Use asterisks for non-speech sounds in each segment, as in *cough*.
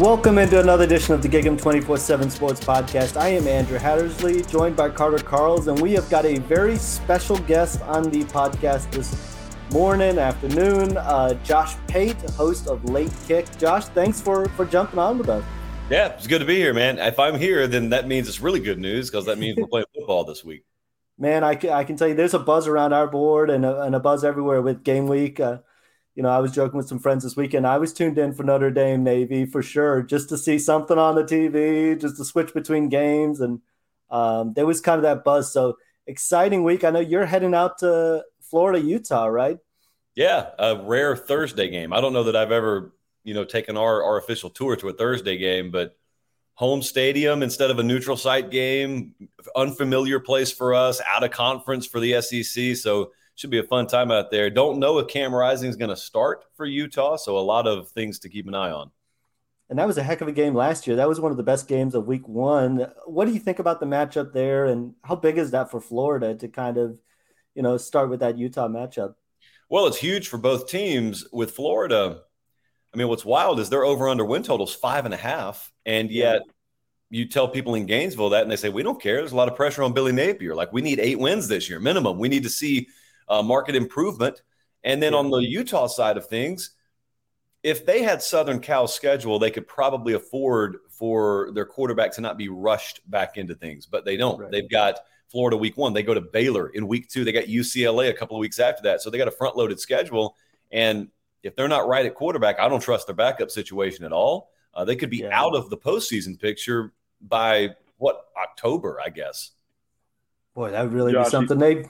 Welcome into another edition of the Gig'Em 24 7 Sports Podcast. I am Andrew Hattersley, joined by Carter Karels, and we have got a very special guest on the podcast this morning, afternoon. Uh, Josh Pate, host of Late Kick. Josh, thanks for, for jumping on with us. Yeah, it's good to be here, man. If I'm here, then that means it's really good news because that means we're playing *laughs* football this week. Man, I can, I can tell you there's a buzz around our board and a, and a buzz everywhere with game week. Uh, you know, I was joking with some friends this weekend. I was tuned in for Notre Dame Navy for sure, just to see something on the TV, just to switch between games, and um, there was kind of that buzz. So exciting week. I know you're heading out to Florida, Utah, right? Yeah, a rare Thursday game. I don't know that I've ever, you know, taken our our official tour to a Thursday game, but home stadium instead of a neutral site game, unfamiliar place for us, out of conference for the SEC. So should be a fun time out there. Don't know if Cam Rising is going to start for Utah, so a lot of things to keep an eye on. And that was a heck of a game last year. That was one of the best games of week one. What do you think about the matchup there, and how big is that for Florida to kind of, you know, start with that Utah matchup? Well, it's huge for both teams. With Florida, I mean, what's wild is their over under win totals five and a half, and yet you tell people in Gainesville that, and they say we don't care. There's a lot of pressure on Billy Napier. Like we need eight wins this year minimum. We need to see uh, market improvement. And then on the Utah side of things, if they had Southern Cal's schedule, they could probably afford for their quarterback to not be rushed back into things, but they don't. Right. They've got Florida week one. They go to Baylor in week two. They got UCLA a couple of weeks after that. So they got a front loaded schedule. And if they're not right at quarterback, I don't trust their backup situation at all. Uh, they could be yeah. out of the postseason picture by what October, I guess. Boy, that would really Josh, be something they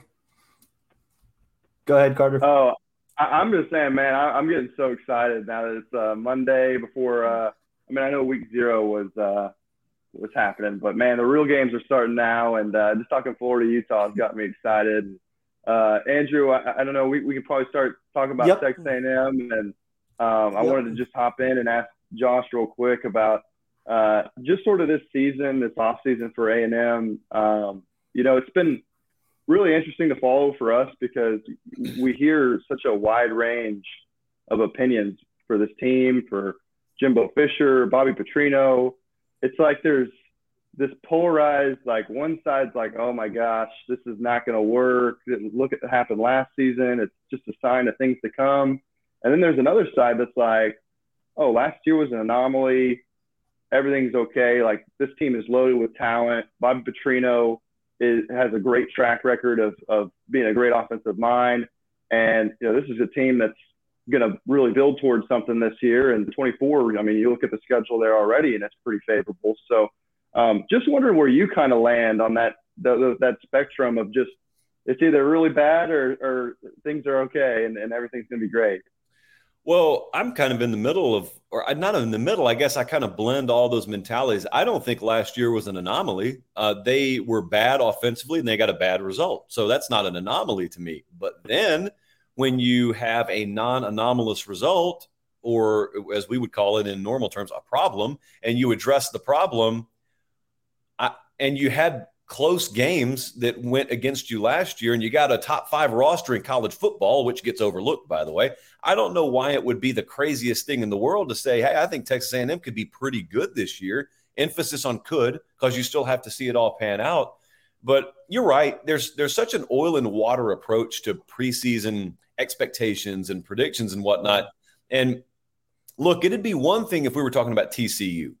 Go ahead, Carter. Oh, I, am just saying, man, I, am getting so excited now that it's uh, Monday before. Uh, I mean, I know week zero was uh, was happening, but man, the real games are starting now, and uh, just talking Florida Utah has got me excited. Uh, Andrew, I, I, don't know, we, we can probably start talking about yep. Texas A&M, and um, I yep. wanted to just hop in and ask Josh real quick about uh, just sort of this season, this off season for A&M. Um, you know, it's been really interesting to follow for us because we hear such a wide range of opinions for this team, for Jimbo Fisher, Bobby Petrino. It's like there's this polarized, like one side's like, oh my gosh, this is not going to work. Look at what happened last season. It's just a sign of things to come. And then there's another side that's like, oh, last year was an anomaly. Everything's okay. Like this team is loaded with talent. Bobby Petrino is, has a great track record of, of being a great offensive mind. And, you know, this is a team that's going to really build towards something this year. And 24, I mean, you look at the schedule there already, and it's pretty favorable. So um, just wondering where you kind of land on that, the, the, that spectrum of just it's either really bad or, or things are okay and, and everything's going to be great. Well, I'm kind of in the middle of, or uh, not in the middle. I guess I kind of blend all those mentalities. I don't think last year was an anomaly. Uh, they were bad offensively and they got a bad result. So that's not an anomaly to me. But then when you have a non anomalous result, or as we would call it in normal terms, a problem, and you address the problem, I, and you had close games that went against you last year and you got a top five roster in college football which gets overlooked by the way. I don't know why it would be the craziest thing in the world to say hey i think texas a&m could be pretty good this year. Emphasis on could because you still have to see it all pan out. But you're right. There's there's such an oil and water approach to preseason expectations and predictions and whatnot. And look it'd be one thing if we were talking about tcu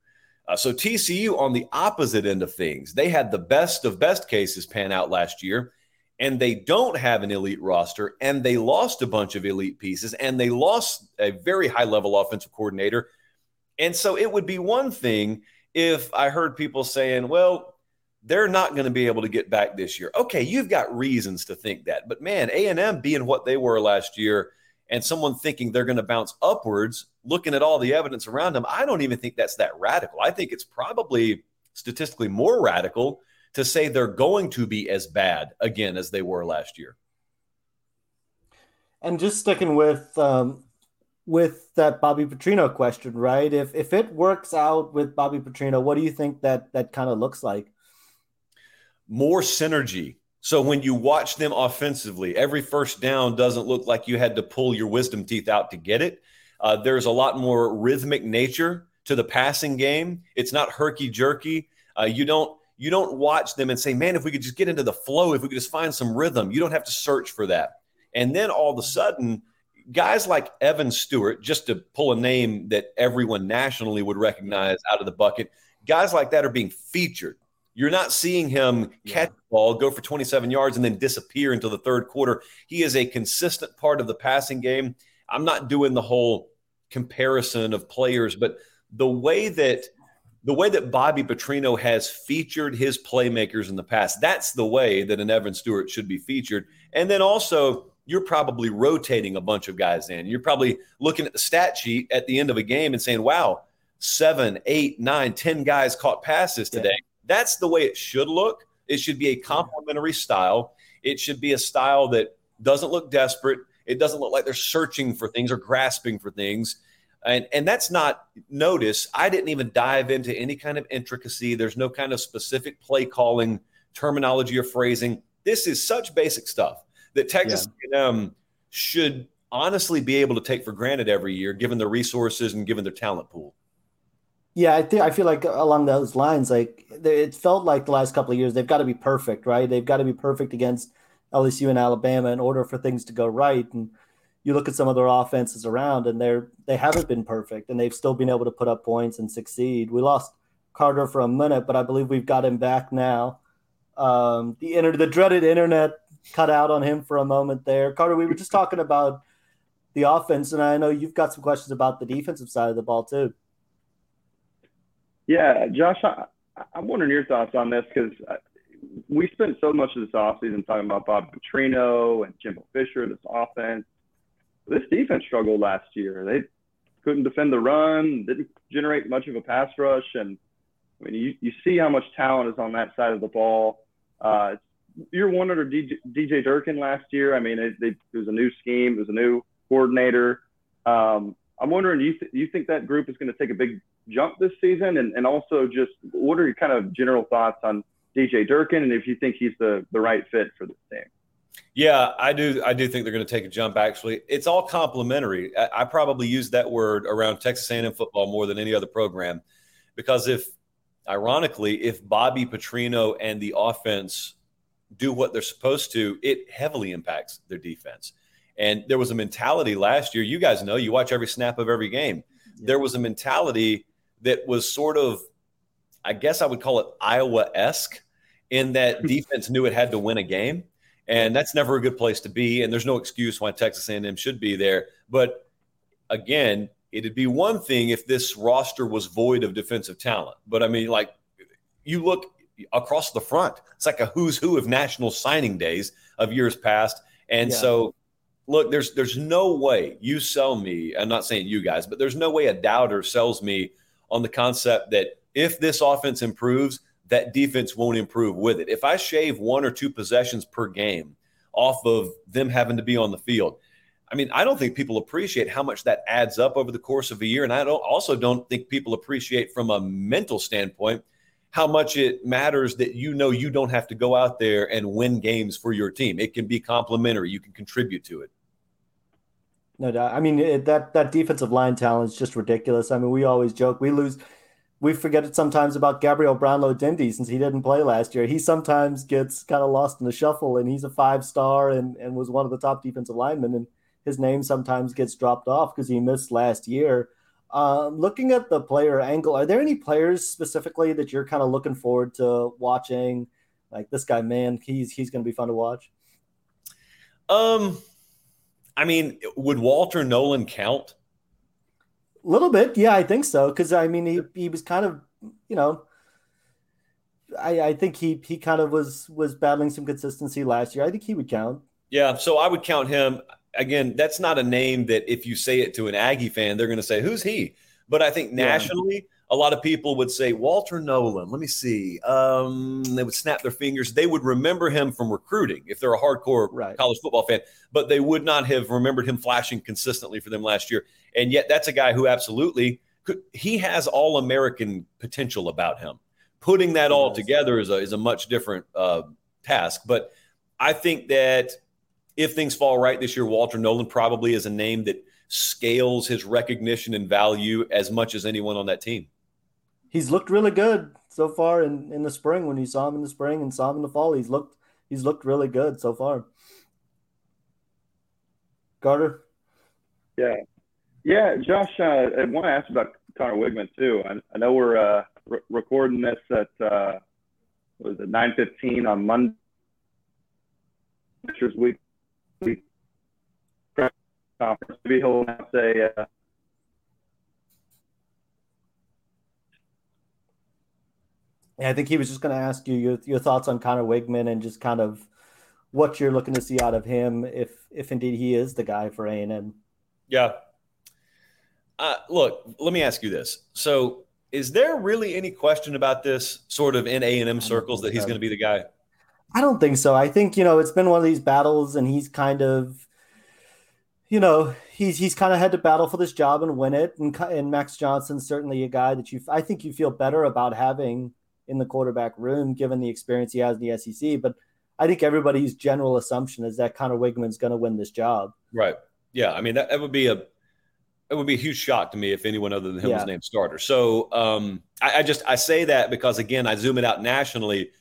Uh, so TCU on the opposite end of things, they had the best of best cases pan out last year, and they don't have an elite roster, and they lost a bunch of elite pieces, and they lost a very high level offensive coordinator. And so it would be one thing if I heard people saying, well, they're not going to be able to get back this year. Okay, you've got reasons to think that. But man, A&M being what they were last year and someone thinking they're going to bounce upwards, looking at all the evidence around them, I don't even think that's that radical. I think it's probably statistically more radical to say they're going to be as bad again as they were last year. And just sticking with um, with that Bobby Petrino question, right? If if it works out with Bobby Petrino, what do you think that that kind of looks like? More synergy. So when you watch them offensively, every first down doesn't look like you had to pull your wisdom teeth out to get it. Uh, there's a lot more rhythmic nature to the passing game. It's not herky jerky. Uh, you don't you don't watch them and say, "Man, if we could just get into the flow, if we could just find some rhythm." You don't have to search for that. And then all of a sudden, guys like Evan Stewart, just to pull a name that everyone nationally would recognize out of the bucket, guys like that are being featured. You're not seeing him catch the ball, go for 27 yards, and then disappear until the third quarter. He is a consistent part of the passing game. I'm not doing the whole comparison of players, but the way that the way that Bobby Petrino has featured his playmakers in the past, that's the way that an Evan Stewart should be featured. And then also you're probably rotating a bunch of guys in. You're probably looking at the stat sheet at the end of a game and saying, wow, seven, eight, nine, ten guys caught passes today. Yeah. That's the way it should look. It should be a complementary style. It should be a style that doesn't look desperate. It doesn't look like they're searching for things or grasping for things. And, and that's not notice. I didn't even dive into any kind of intricacy. There's no kind of specific play calling terminology or phrasing. This is such basic stuff that Texas yeah. A&M should honestly be able to take for granted every year, given their resources and given their talent pool. Yeah, I think I feel like along those lines, like it felt like the last couple of years they've got to be perfect, right? They've got to be perfect against LSU and Alabama in order for things to go right. And you look at some of their offenses around, and they're they haven't been perfect, and they've still been able to put up points and succeed. We lost Carter for a minute, but I believe we've got him back now. Um, the inter- the dreaded internet cut out on him for a moment there. Carter, we were just talking about the offense, and I know you've got some questions about the defensive side of the ball too. Yeah, Josh, I, am wondering your thoughts on this because uh, we spent so much of this offseason talking about Bob Petrino and Jimbo Fisher, this offense. This defense struggled last year. They couldn't defend the run, didn't generate much of a pass rush, and I mean, you, you see how much talent is on that side of the ball. Uh, year one under DJ, DJ Durkin last year. I mean, it, it, was a new scheme, it was a new coordinator. Um, I'm wondering, do you, th- you think that group is going to take a big jump this season? And, and also, just what are your kind of general thoughts on DJ Durkin and if you think he's the, the right fit for this team? Yeah, I do. I do think they're going to take a jump. Actually, it's all complimentary. I, I probably use that word around Texas A&M football more than any other program, because if, ironically, if Bobby Petrino and the offense do what they're supposed to, it heavily impacts their defense. And there was a mentality last year. You guys know, you watch every snap of every game. Yeah. There was a mentality that was sort of, I guess I would call it Iowa esque, in that *laughs* defense knew it had to win a game, and that's never a good place to be. And there's no excuse why Texas A&M should be there. But again, it'd be one thing if this roster was void of defensive talent. But I mean, like you look across the front. It's like a who's who of national signing days of years past. And yeah. so, look, there's there's no way you sell me. I'm not saying you guys, but there's no way a doubter sells me on the concept that if this offense improves, that defense won't improve with it. If I shave one or two possessions per game off of them having to be on the field, I mean, I don't think people appreciate how much that adds up over the course of a year. And I don't also don't think people appreciate from a mental standpoint how much it matters that you know you don't have to go out there and win games for your team. It can be complementary. You can contribute to it. No doubt. I mean, it, that that defensive line talent is just ridiculous. I mean, we always joke we lose. We forget it sometimes about Gabriel Brownlow Dindy since he didn't play last year. He sometimes gets kind of lost in the shuffle, and he's a five star and, and was one of the top defensive linemen. And his name sometimes gets dropped off because he missed last year. Uh, looking at the player angle, are there any players specifically that you're kind of looking forward to watching? Like this guy, man, he's he's going to be fun to watch. Um, I mean, would Walter Nolan count? A little bit, yeah, I think so. Because I mean, he he was kind of, you know, I I think he he kind of was was battling some consistency last year. I think he would count. Yeah, so I would count him again, that's not a name that if you say it to an Aggie fan, they're going to say, "Who's he?" But I think nationally, yeah. A lot of people would say Walter Nolan. Let me see. Um, they would snap their fingers. They would remember him from recruiting if they're a hardcore right. college football fan, but they would not have remembered him flashing consistently for them last year. And yet, that's a guy who absolutely could. He has all American potential about him. Putting that all together is a is a much different uh, task, but I think that if things fall right this year, Walter Nolan probably is a name that scales his recognition and value as much as anyone on that team. He's looked really good so far in, in the spring when you saw him in the spring and saw him in the fall. He's looked he's looked really good so far. Carter? Yeah. Yeah, Josh, uh, I want to ask about Conner Weigman too. I, I know we're uh, re- recording this at uh, was it 9:15 on Monday. Week press conference. Maybe he'll say. Uh, yeah, I think he was just going to ask you your, your thoughts on Conner Weigman and just kind of what you're looking to see out of him if if indeed he is the guy for A and M. Yeah. Uh, look, let me ask you this. So, is there really any question about this sort of in A and M circles that he's going to be the guy? I don't think so. I think you know it's been one of these battles, and he's kind of, you know, he's he's kind of had to battle for this job and win it. And and Max Johnson's certainly a guy that you I think you feel better about having in the quarterback room given the experience he has in the SEC. But I think everybody's general assumption is that Conner Weigman's going to win this job. Right. Yeah. I mean that, that would be a it would be a huge shock to me if anyone other than him yeah. was named starter. So um, I, I just I say that because again I zoom it out nationally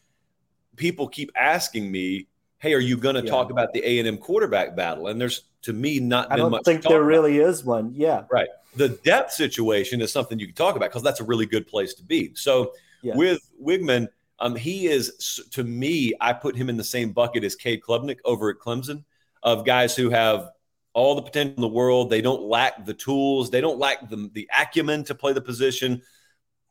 people keep asking me, "Hey, are you going to yeah. talk about the A and M quarterback battle?" And there's to me not. I don't think there really about. is one. Yeah, right. The depth situation is something you can talk about because that's a really good place to be. So with Weigman, um, he is to me. I put him in the same bucket as Cade Klubnik over at Clemson, of guys who have all the potential in the world. They don't lack the tools. They don't lack the the acumen to play the position.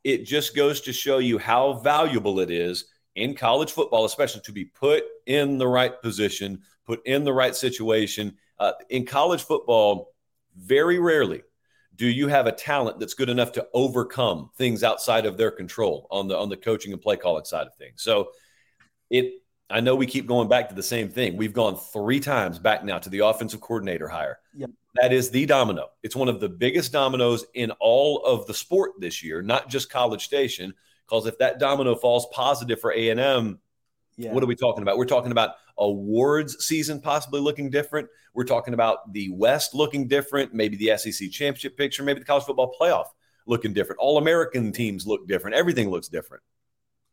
It just goes to show you how valuable it is in college football, especially to be put in the right position, put in the right situation. Uh, in college football, very rarely do you have a talent that's good enough to overcome things outside of their control on the on the coaching and play calling side of things. So it I know we keep going back to the same thing. We've gone three times back now to the offensive coordinator hire. Yep. That is the domino. It's one of the biggest dominoes in all of the sport this year, not just College Station. Because if that domino falls positive for A and M, yeah. what are we talking about? We're talking about awards season possibly looking different. We're talking about the West looking different. Maybe the SEC championship picture. Maybe the college football playoff looking different. All American teams look different. Everything looks different.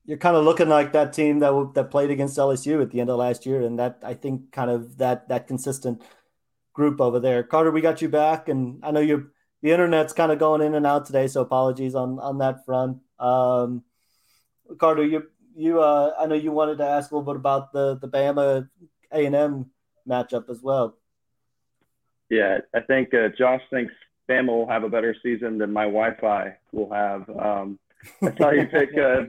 You're kind of looking like that team that that played against LSU at the end of last year, and that I think kind of that that consistent group over there. Carter, we got you back, and I know you the internet's kind of going in and out today, so apologies on on that front. Um, Carter, you you uh, I know you wanted to ask a little bit about the the Bama A and M matchup as well. Yeah, I think uh, Josh thinks Bama will have a better season than my Wi-Fi will have. Um, I saw you pick uh,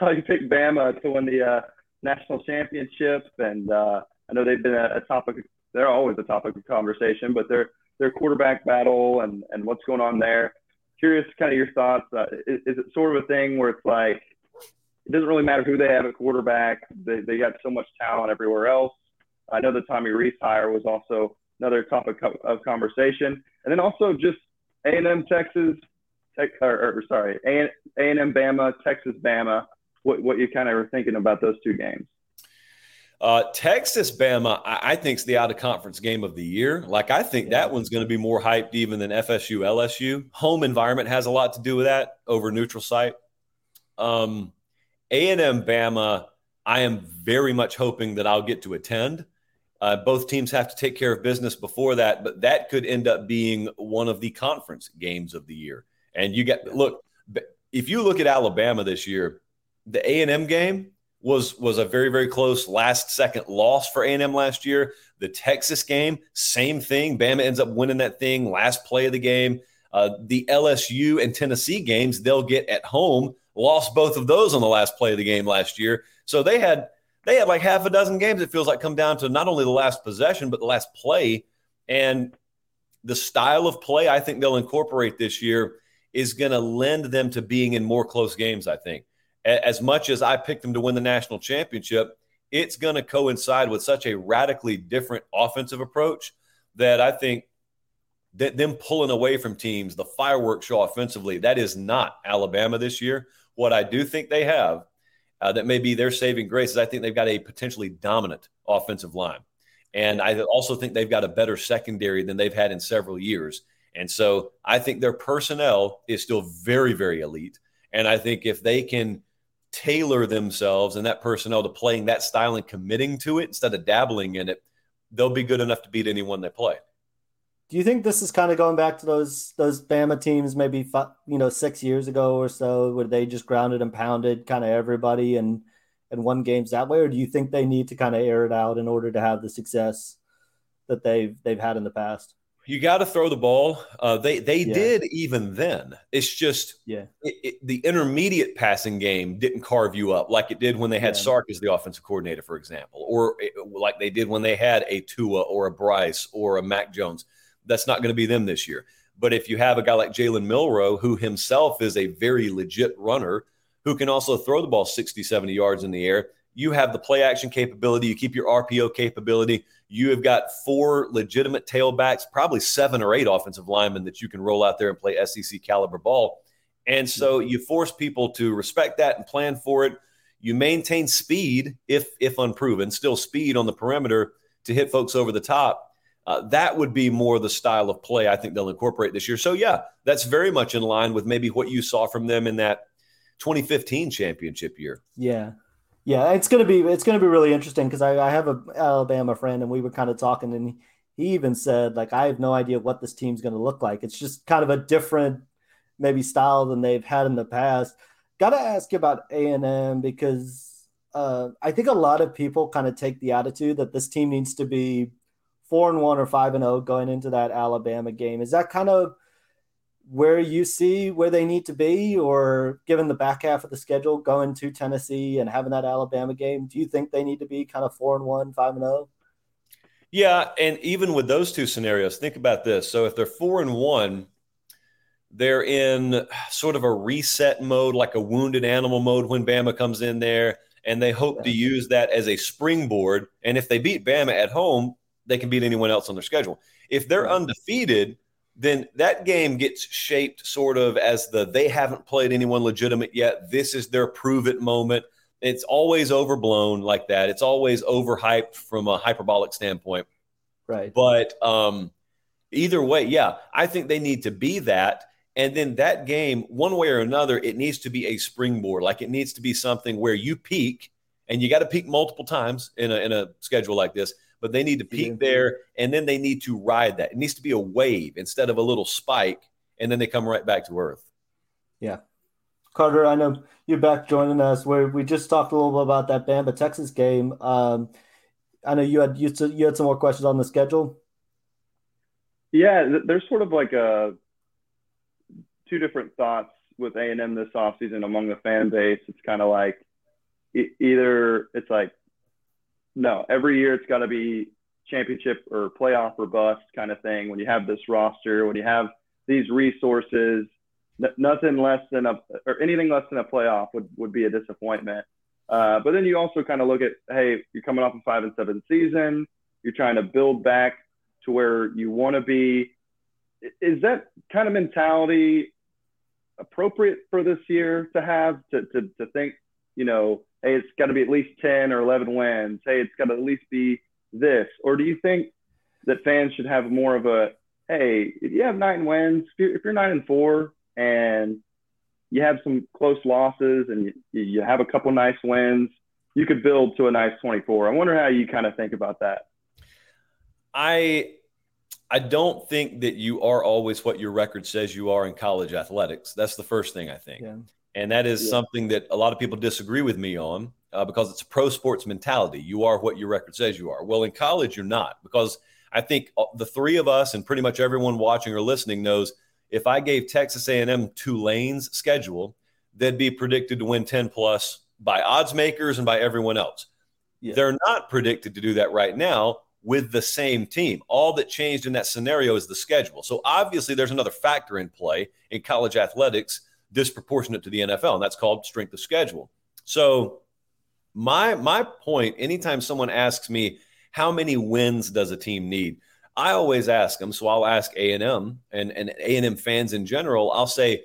I you pick Bama to win the uh, national championship, and uh, I know they've been a, a topic. They're always a topic of conversation, but their their quarterback battle and and what's going on there. Curious, kind of your thoughts. Uh, is, is it sort of a thing where it's like it doesn't really matter who they have at quarterback. They, they got so much talent everywhere else. I know the Tommy Rees hire was also another topic of conversation. And then also just A&M Texas, tech, or, or sorry, A&M Bama, Texas Bama, what, what you kind of thinking about those two games. Uh, Texas Bama, I, I think is the out of conference game of the year. Like I think yeah. that one's going to be more hyped even than FSU LSU. Home environment has a lot to do with that over neutral site. Um, a&M Bama, I am very much hoping that I'll get to attend. Uh, both teams have to take care of business before that, but that could end up being one of the conference games of the year. And you get look if you look at Alabama this year, the A and M game was was a very very close last second loss for A&M last year. The Texas game, same thing. Bama ends up winning that thing last play of the game. Uh, the LSU and Tennessee games they'll get at home lost both of those on the last play of the game last year. So they had they had like half a dozen games. It feels like come down to not only the last possession but the last play and the style of play. I think they'll incorporate this year is going to lend them to being in more close games. I think as much as I picked them to win the national championship, it's going to coincide with such a radically different offensive approach that I think that them pulling away from teams, the fireworks show offensively, that is not Alabama this year. What I do think they have uh, that may be their saving grace is I think they've got a potentially dominant offensive line. And I also think they've got a better secondary than they've had in several years. And so I think their personnel is still very, very elite. And I think if they can tailor themselves and that personnel to playing that style and committing to it instead of dabbling in it, they'll be good enough to beat anyone they play. Do you think this is kind of going back to those those Bama teams maybe five, you know six years ago or so, where they just grounded and pounded kind of everybody and and won games that way, or do you think they need to kind of air it out in order to have the success that they've they've had in the past? You got to throw the ball. Uh, they they yeah. did even then. It's just yeah. It, it, the intermediate passing game didn't carve you up like it did when they had yeah. Sark as the offensive coordinator, for example, or it, like they did when they had a Tua or a Bryce or a Mac Jones. That's not going to be them this year. But if you have a guy like Jalen Milroe, who himself is a very legit runner, who can also throw the ball 60, 70 yards in the air, you have the play action capability. You keep your RPO capability. You have got four legitimate tailbacks, probably seven or eight offensive linemen that you can roll out there and play SEC caliber ball. And so mm-hmm. you force people to respect that and plan for it. You maintain speed, if if unproven, still speed on the perimeter to hit folks over the top. Uh, that would be more the style of play I think they'll incorporate this year. So yeah, that's very much in line with maybe what you saw from them in that 2015 championship year. Yeah, yeah, it's gonna be it's gonna be really interesting because I, I have a Alabama friend and we were kind of talking and he even said like I have no idea what this team's gonna look like. It's just kind of a different maybe style than they've had in the past. Got to ask you about A and M because uh, I think a lot of people kind of take the attitude that this team needs to be four and one or five and zero oh going into that Alabama game. Is that kind of where you see where they need to be, or given the back half of the schedule going to Tennessee and having that Alabama game, do you think they need to be kind of four and one, five and zero? Oh? Yeah, and even with those two scenarios, think about this. So if they're four and one, they're in sort of a reset mode, like a wounded animal mode when Bama comes in there, and they hope yeah. to use that as a springboard. And if they beat Bama at home, they can beat anyone else on their schedule. If they're undefeated, then that game gets shaped sort of as the they haven't played anyone legitimate yet. This is their prove it moment. It's always overblown like that. It's always overhyped from a hyperbolic standpoint. Right. But um, either way, yeah, I think they need to be that. And then that game, one way or another, it needs to be a springboard. Like it needs to be something where you peak, and you got to peak multiple times in a, in a schedule like this but they need to peak yeah. there and then they need to ride that. It needs to be a wave instead of a little spike, and then they come right back to earth. Yeah. Carter, I know you're back joining us where we just talked a little bit about that Bama Texas game. Um, I know you had you, you had some more questions on the schedule. Yeah, there's sort of like a two different thoughts with A and M this offseason among the fan base. It's kind of like either it's like no, every year it's got to be championship or playoff or bust kind of thing. When you have this roster, when you have these resources, n- nothing less than a or anything less than a playoff would, would be a disappointment. Uh, but then you also kind of look at, hey, you're coming off a five and seven season. You're trying to build back to where you want to be. Is that kind of mentality appropriate for this year to have to, to, to think, you know, hey, it's got to be at least 10 or 11 wins. Hey, it's got to at least be this. Or do you think that fans should have more of a, hey, if you have nine wins, if you're, if you're nine and four and you have some close losses and you, you have a couple nice wins, you could build to a nice 24. I wonder how you kind of think about that. I I don't think that you are always what your record says you are in college athletics. That's the first thing I think. Yeah. And that is yeah. something that a lot of people disagree with me on uh, because it's a pro sports mentality. You are what your record says you are. Well, in college, you're not because I think uh, the three of us and pretty much everyone watching or listening knows if I gave Texas A&M Tulane's schedule, they'd be predicted to win 10 plus by odds makers and by everyone else. Yeah. They're not predicted to do that right now with the same team. All that changed in that scenario is the schedule. So obviously, there's another factor in play in college athletics disproportionate to the NFL, and that's called strength of schedule. So my my point, anytime someone asks me how many wins does a team need, I always ask them. So I'll ask A and M and and A and M fans in general. I'll say,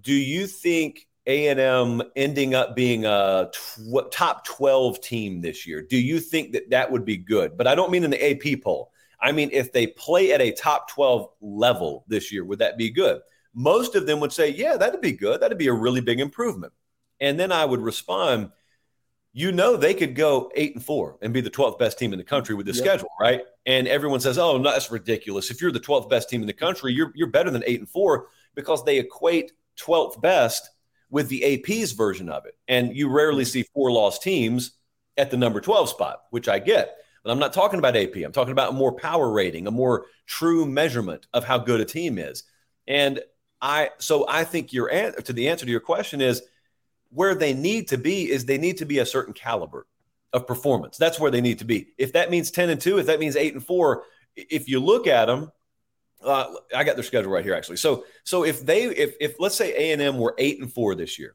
do you think a&M ending up being a tw- top 12 team this year. Do you think that that would be good? But I don't mean in the AP poll. I mean, if they play at a top 12 level this year, would that be good? Most of them would say, yeah, that'd be good. That'd be a really big improvement. And then I would respond, you know, they could go eight and four and be the 12th best team in the country with the yep. schedule, right? And everyone says, oh, no, that's ridiculous. If you're the 12th best team in the country, you're, you're better than eight and four because they equate 12th best with the AP's version of it. And you rarely mm-hmm. see four loss teams at the number 12 spot, which I get. But I'm not talking about AP. I'm talking about a more power rating, a more true measurement of how good a team is. And I so I think your answer to the answer to your question is where they need to be is they need to be a certain caliber of performance. That's where they need to be. If that means 10 and 2, if that means 8 and 4, if you look at them, uh, I got their schedule right here actually. So so if they if if let's say A and M were eight and four this year,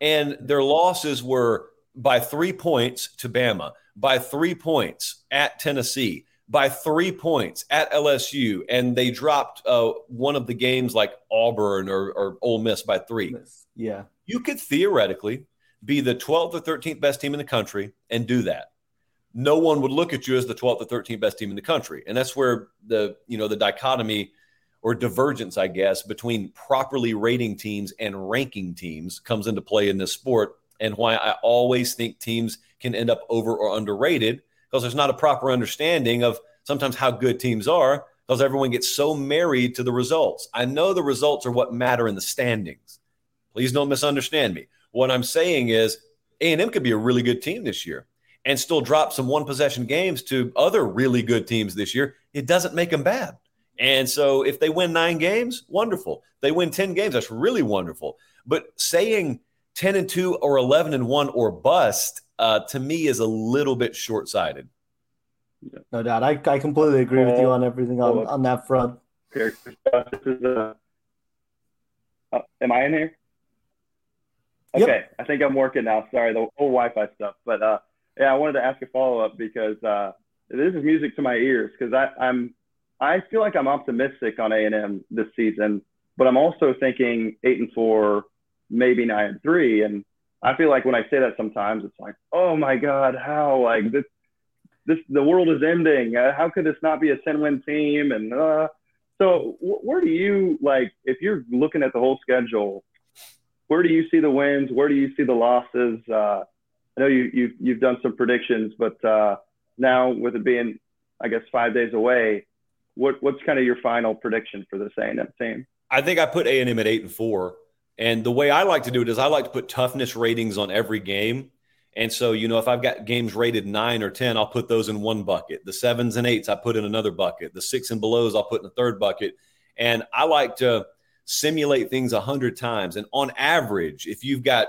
and their losses were by three points to Bama, by three points at Tennessee, by three points at LSU, and they dropped uh, one of the games like Auburn or, or Ole Miss by three. Yeah, you could theoretically be the 12th or 13th best team in the country and do that no one would look at you as the 12th or 13th best team in the country. And that's where the, you know, the dichotomy or divergence, I guess, between properly rating teams and ranking teams comes into play in this sport. And why I always think teams can end up over or underrated because there's not a proper understanding of sometimes how good teams are because everyone gets so married to the results. I know the results are what matter in the standings. Please don't misunderstand me. What I'm saying is A&M could be a really good team this year and still drop some one possession games to other really good teams this year, it doesn't make them bad. And so if they win nine games, wonderful. They win 10 games, that's really wonderful. But saying 10 and 2 or 11 and 1 or bust uh, to me is a little bit short sighted. No doubt. I, I completely agree with you on everything on, on that front. This is a, uh, am I in here? Okay, yep. I think I'm working now. Sorry, the whole Wi-Fi stuff. But uh, yeah, I wanted to ask a follow up because uh, this is music to my ears because I'm I feel like I'm optimistic on A and M this season, but I'm also thinking eight and four, maybe nine and three, and I feel like when I say that sometimes it's like, oh my God, how like this this the world is ending. Uh, how could this not be a ten win team? And uh, so where do you like if you're looking at the whole schedule? Where do you see the wins? Where do you see the losses? Uh, I know you, you've, you've done some predictions, but uh, now with it being, I guess, five days away, what, what's kind of your final prediction for this A&M team? I think I put A&M at eight and four. And the way I like to do it is I like to put toughness ratings on every game. And so, you know, if I've got games rated nine or 10, I'll put those in one bucket. The sevens and eights, I put in another bucket. The six and belows, I'll put in a third bucket. And I like to simulate things a hundred times. And on average, if you've got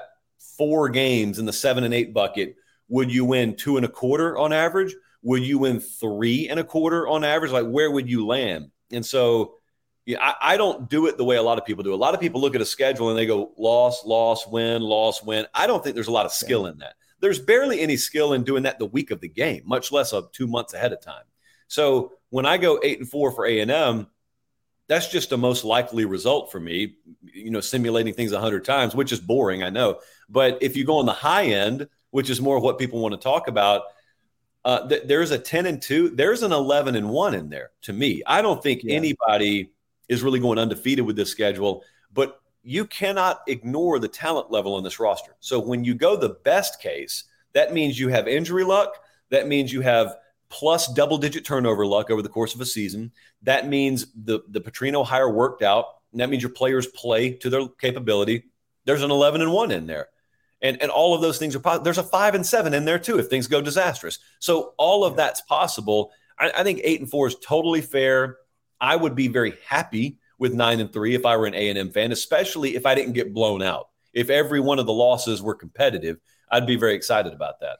four games in the seven and eight bucket, would you win two and a quarter on average? Would you win three and a quarter on average? Like, where would you land? And so, yeah, I, I, don't do it the way a lot of people do. A lot of people look at a schedule and they go loss, loss, win, loss, win. I don't think there's a lot of skill in that. There's barely any skill in doing that the week of the game, much less of two months ahead of time. So when I go eight and four for A and M, that's just the most likely result for me. You know, simulating things a hundred times, which is boring, I know. But if you go on the high end, which is more what people want to talk about, uh, th- there's a ten and two, there's an eleven and one in there. To me, I don't think yeah. anybody is really going undefeated with this schedule, but you cannot ignore the talent level on this roster. So when you go the best case, that means you have injury luck. That means you have plus double digit turnover luck over the course of a season. That means the, the Petrino hire worked out. And that means your players play to their capability. There's an 11 and 1 in there. And, and all of those things are possible. There's a five and seven in there too if things go disastrous. So all of that's possible. I, I think eight and four is totally fair. I would be very happy with nine and three if I were an A and M fan, especially if I didn't get blown out. If every one of the losses were competitive, I'd be very excited about that.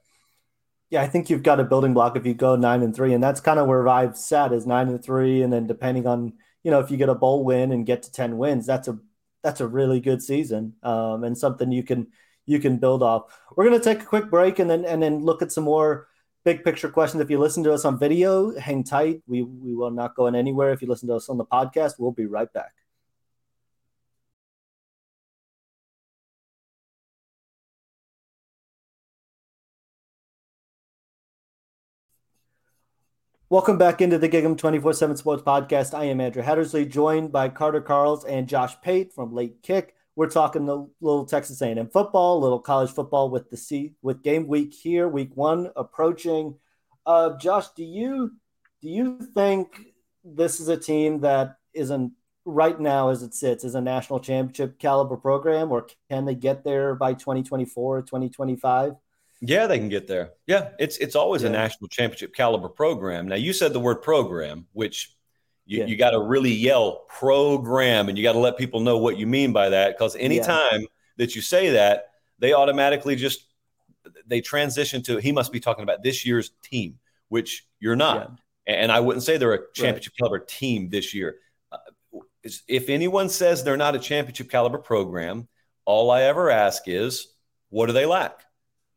Yeah, I think you've got a building block if you go nine and three, and that's kind of where I've sat is nine and three, and then depending on you know if you get a bowl win and get to ten wins, that's a that's a really good season um, and something you can you can build off. We're gonna take a quick break and then and then look at some more big picture questions. If you listen to us on video, hang tight. We we will not go in anywhere. If you listen to us on the podcast, we'll be right back. Welcome back into the Gig'Em 24 7 Sports Podcast. I am Andrew Hattersley, joined by Carter Karels and Josh Pate from Late Kick. We're talking the little Texas A&M football, a little college football with the C with game week here, week one approaching. Uh, Josh, do you do you think this is a team that isn't right now as it sits is a national championship caliber program, or can they get there by 2024 or 2025? Yeah, they can get there. Yeah, it's it's always yeah. a national championship caliber program. Now you said the word program, which you, yeah. you got to really yell program and you got to let people know what you mean by that because anytime yeah. that you say that, they automatically just they transition to he must be talking about this year's team, which you're not. And I wouldn't say they're a championship right. caliber team this year. Uh, if anyone says they're not a championship caliber program, all I ever ask is, what do they lack?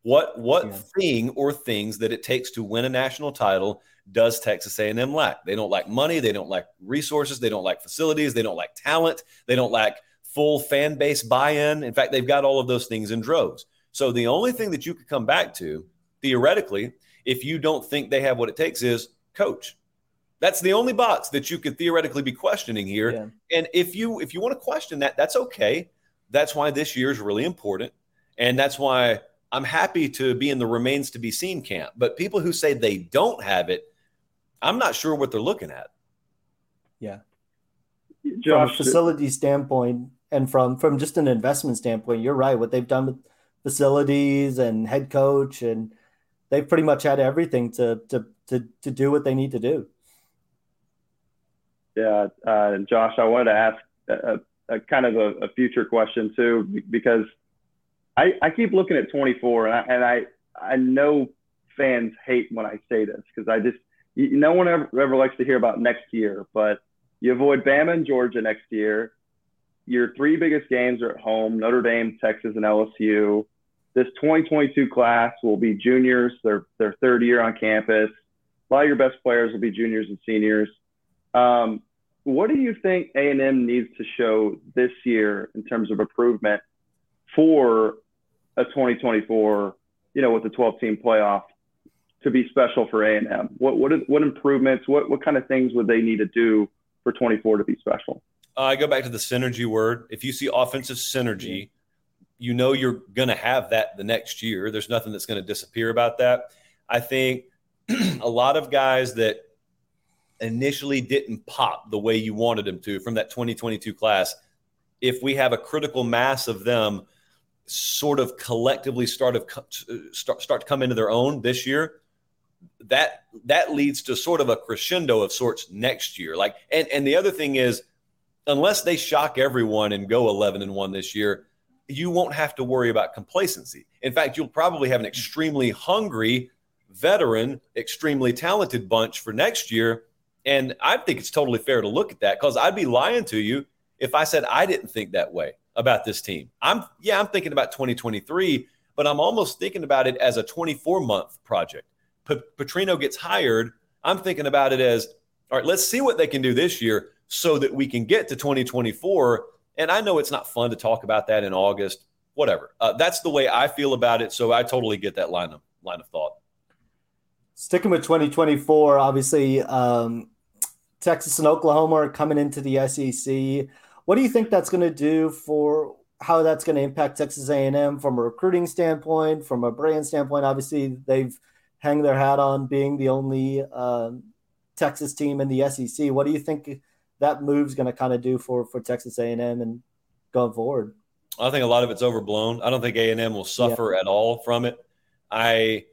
What what yeah. thing or things that it takes to win a national title does Texas A&M lack? They don't lack money, they don't lack resources, they don't lack facilities, they don't lack talent, they don't lack full fan base buy-in. In fact, they've got all of those things in droves. So the only thing that you could come back to theoretically if you don't think they have what it takes is coach. That's the only box that you could theoretically be questioning here. Yeah. And if you if you want to question that, that's okay. That's why this year is really important. And that's why I'm happy to be in the remains to be seen camp. But people who say they don't have it, I'm not sure what they're looking at. Yeah. Josh, from a facility standpoint and from from just an investment standpoint, you're right. What they've done with facilities and head coach and they've pretty much had everything to to to to do what they need to do. Yeah, uh, Josh, I wanted to ask a, a kind of a, a future question too, because I, I keep looking at 24, and I, and I I know fans hate when I say this because I just you, no one ever, ever likes to hear about next year, but you avoid Bama and Georgia next year. Your three biggest games are at home: Notre Dame, Texas, and LSU. This 2022 class will be juniors; their their third year on campus. A lot of your best players will be juniors and seniors. Um, what do you think A&M needs to show this year in terms of improvement for a 2024, you know, with the 12 team playoff to be special for A&M? What what what improvements? What what kind of things would they need to do for 24 to be special? Uh, I go back to the synergy word. If you see offensive synergy, you know you're going to have that the next year. There's nothing that's going to disappear about that. I think *clears throat* a lot of guys that initially didn't pop the way you wanted them to from that 2022 class, if we have a critical mass of them sort of collectively start of start, start to come into their own this year that that leads to sort of a crescendo of sorts next year like and and the other thing is unless they shock everyone and go 11 and 1 this year you won't have to worry about complacency in fact you'll probably have an extremely hungry veteran extremely talented bunch for next year and i think it's totally fair to look at that because i'd be lying to you if i said i didn't think that way about this team. I'm yeah, I'm thinking about 2023, but I'm almost thinking about it as a 24 month project. P- Petrino gets hired. I'm thinking about it as all right. Let's see what they can do this year so that we can get to 2024. And I know it's not fun to talk about that in August. Whatever. Uh, that's the way I feel about it. So I totally get that line of line of thought. Sticking with 2024, obviously, um, Texas and Oklahoma are coming into the SEC. What do you think that's going to do for how that's going to impact Texas A&M from a recruiting standpoint, from a brand standpoint? Obviously, they've hang their hat on being the only um, Texas team in the SEC. What do you think that move's going to kind of do for for Texas A&M and going forward? I think a lot of it's overblown. I don't think A&M will suffer yeah. at all from it. I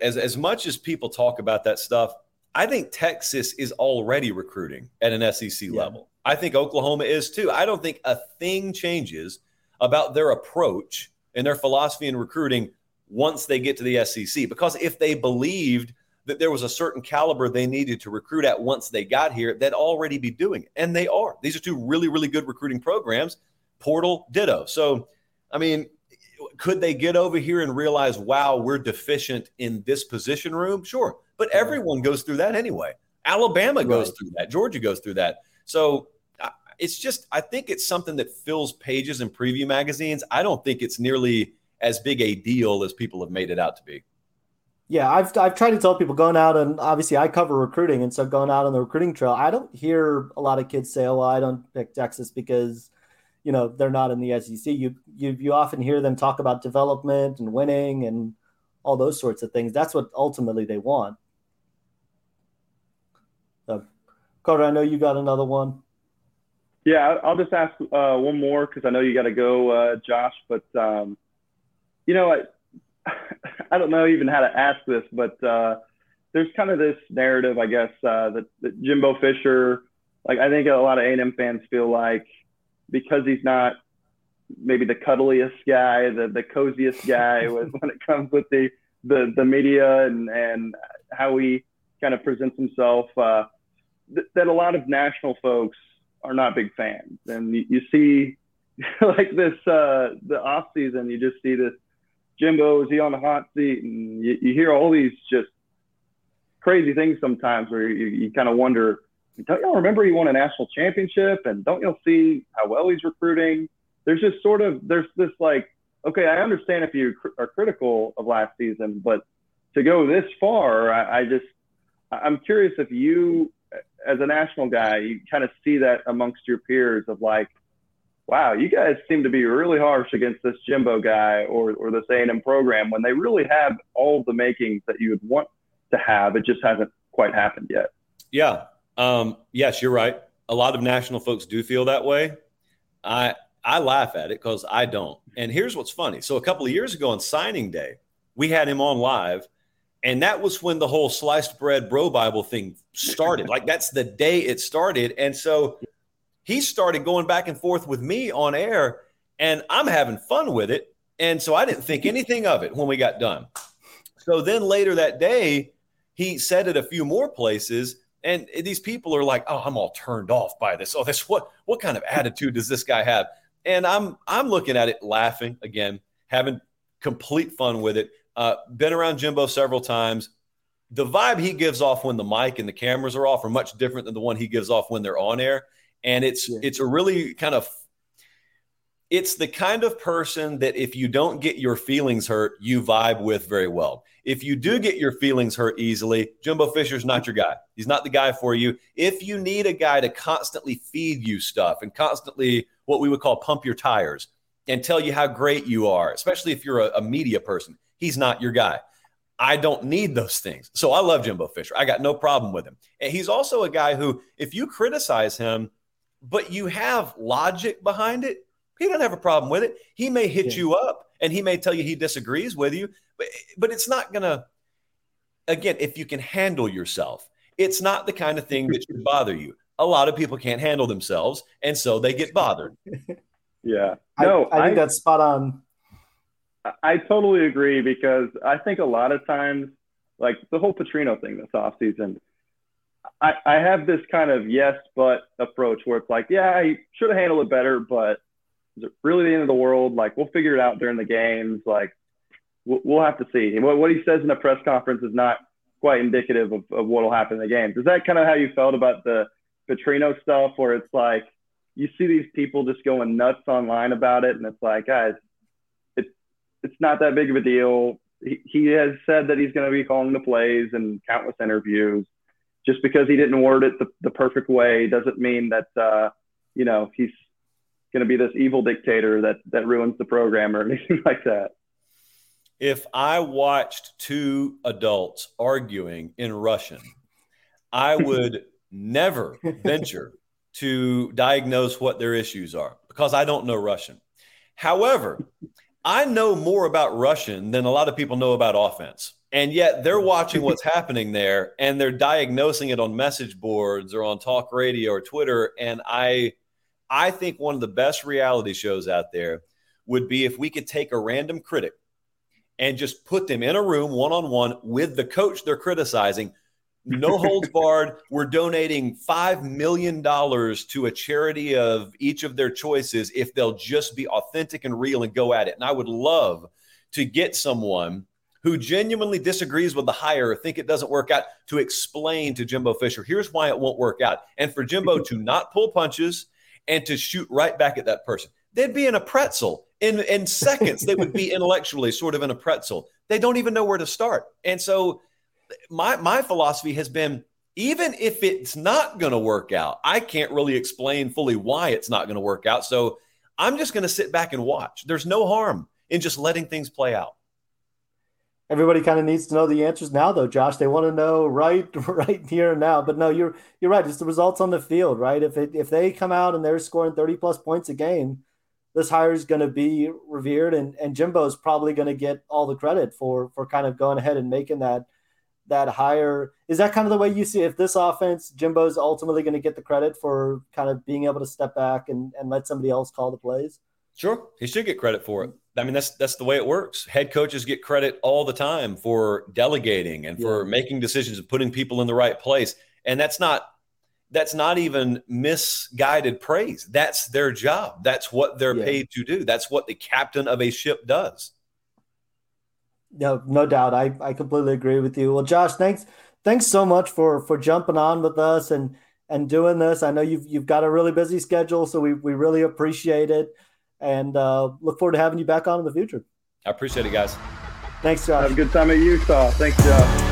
as as much as people talk about that stuff, I think Texas is already recruiting at an SEC yeah. level. I think Oklahoma is too. I don't think a thing changes about their approach and their philosophy in recruiting once they get to the SEC. Because if they believed that there was a certain caliber they needed to recruit at once they got here, they'd already be doing it. And they are. These are two really, really good recruiting programs. Portal, ditto. So, I mean, could they get over here and realize, wow, we're deficient in this position room? Sure. But everyone goes through that anyway. Alabama goes right. through that. Georgia goes through that. So it's just, I think it's something that fills pages in preview magazines. I don't think it's nearly as big a deal as people have made it out to be. Yeah, I've I've tried to tell people going out and obviously I cover recruiting and so going out on the recruiting trail, I don't hear a lot of kids say, "Oh, well, I don't pick Texas because you know they're not in the SEC." You you you often hear them talk about development and winning and all those sorts of things. That's what ultimately they want. So, Carter, I know you got another one. Yeah, I'll just ask uh, one more because I know you got to go, uh, Josh. But um, you know, I, *laughs* I don't know even how to ask this, but uh, there's kind of this narrative, I guess, uh, that, that Jimbo Fisher, like I think a lot of A&M fans feel like because he's not maybe the cuddliest guy, the the coziest guy *laughs* with, when it comes with the the the media and and how he kind of presents himself. Uh, th- that a lot of national folks are not big fans. And you, you see, *laughs* like this, uh, the off season, you just see this Jimbo is he on the hot seat, and you, you hear all these just crazy things sometimes where you, you kind of wonder, don't y'all remember he won a national championship, and don't y'all see how well he's recruiting? There's just sort of there's this like, okay, I understand if you cr- are critical of last season, but to go this far, I, I just I'm curious if you as a national guy, you kind of see that amongst your peers of like, wow, you guys seem to be really harsh against this Jimbo guy or, or this A&M program when they really have all the makings that you would want to have. It just hasn't quite happened yet. Yeah. Um, yes, you're right. A lot of national folks do feel that way. I I laugh at it because I don't. And here's what's funny. So a couple of years ago on signing day, we had him on live and that was when the whole sliced bread bro Bible thing started. like that's the day it started. And so he started going back and forth with me on air, and I'm having fun with it. And so I didn't think anything of it when we got done. So then later that day, he said it a few more places. And these people are like, "Oh, I'm all turned off by this. Oh, this what what kind of attitude does this guy have?" And I'm I'm looking at it, laughing again, having complete fun with it. Uh, been around Jimbo several times. The vibe he gives off when the mic and the cameras are off are much different than the one he gives off when they're on air. And it's yeah. it's a really kind of it's the kind of person that if you don't get your feelings hurt, you vibe with very well. If you do get your feelings hurt easily, Jimbo Fisher's not your guy. He's not the guy for you. If you need a guy to constantly feed you stuff and constantly what we would call pump your tires and tell you how great you are, especially if you're a, a media person, he's not your guy. I don't need those things. So I love Jimbo Fisher. I got no problem with him. And he's also a guy who, if you criticize him, but you have logic behind it, he doesn't have a problem with it. He may hit yeah. you up and he may tell you he disagrees with you, but, but it's not going to, again, if you can handle yourself, it's not the kind of thing that should bother you. A lot of people can't handle themselves, and so they get bothered. *laughs* Yeah. No, I, I think I, that's spot on. I totally agree because I think a lot of times, like the whole Petrino thing this offseason, I, I have this kind of yes, but approach where it's like, yeah, I should have handled it better, but is it really the end of the world? Like, we'll figure it out during the games. Like, we'll, we'll have to see. What, what he says in a press conference is not quite indicative of, of what will happen in the games. Is that kind of how you felt about the Petrino stuff, where it's like you see these people just going nuts online about it, and it's like, guys, it's not that big of a deal. He, he has said that he's going to be calling the plays and countless interviews. Just because he didn't word it the, the perfect way doesn't mean that uh, you know he's going to be this evil dictator that that ruins the program or *laughs* anything like that. If I watched two adults arguing in Russian, I *laughs* would never venture to diagnose what their issues are because I don't know Russian. However, I know more about Russian than a lot of people know about offense. And yet they're watching what's happening there and they're diagnosing it on message boards or on talk radio or Twitter. And I I think one of the best reality shows out there would be if we could take a random critic and just put them in a room one on one with the coach they're criticizing. No holds *laughs* barred. We're donating $5 million to a charity of each of their choices if they'll just be authentic and real and go at it. And I would love to get someone who genuinely disagrees with the hire or think it doesn't work out to explain to Jimbo Fisher, here's why it won't work out. And for Jimbo to not pull punches and to shoot right back at that person. They'd be in a pretzel in, in seconds. they would be *laughs* intellectually sort of in a pretzel. They don't even know where to start. And so my my philosophy has been even if it's not going to work out, I can't really explain fully why it's not going to work out. So I'm just going to sit back and watch. There's no harm in just letting things play out everybody kind of needs to know the answers now though josh. They want to know right *laughs* right here and now. But no you're you're right. It's the results on the field right? If it if they come out and they're scoring 30 plus points a game this hire is going to be revered and and jimbo's probably going to get all the credit for for kind of going ahead and making that that hire. Is that kind of the way you see if this offense jimbo's ultimately going to get the credit for kind of being able to step back and and let somebody else call the plays? Sure, he should get credit for it. I mean, that's that's the way it works. Head coaches get credit all the time for delegating and for yeah. making decisions and putting people in the right place. And that's not that's not even misguided praise. That's their job. That's what they're yeah. paid to do. That's what the captain of a ship does. No, no doubt. I, I completely agree with you. Well, Josh, thanks thanks so much for for jumping on with us and and doing this. I know you've you've got a really busy schedule, so we we really appreciate it and uh, look forward to having you back on in the future. I appreciate it, guys. Thanks, Josh. Have a good time at Utah. Thanks, Josh.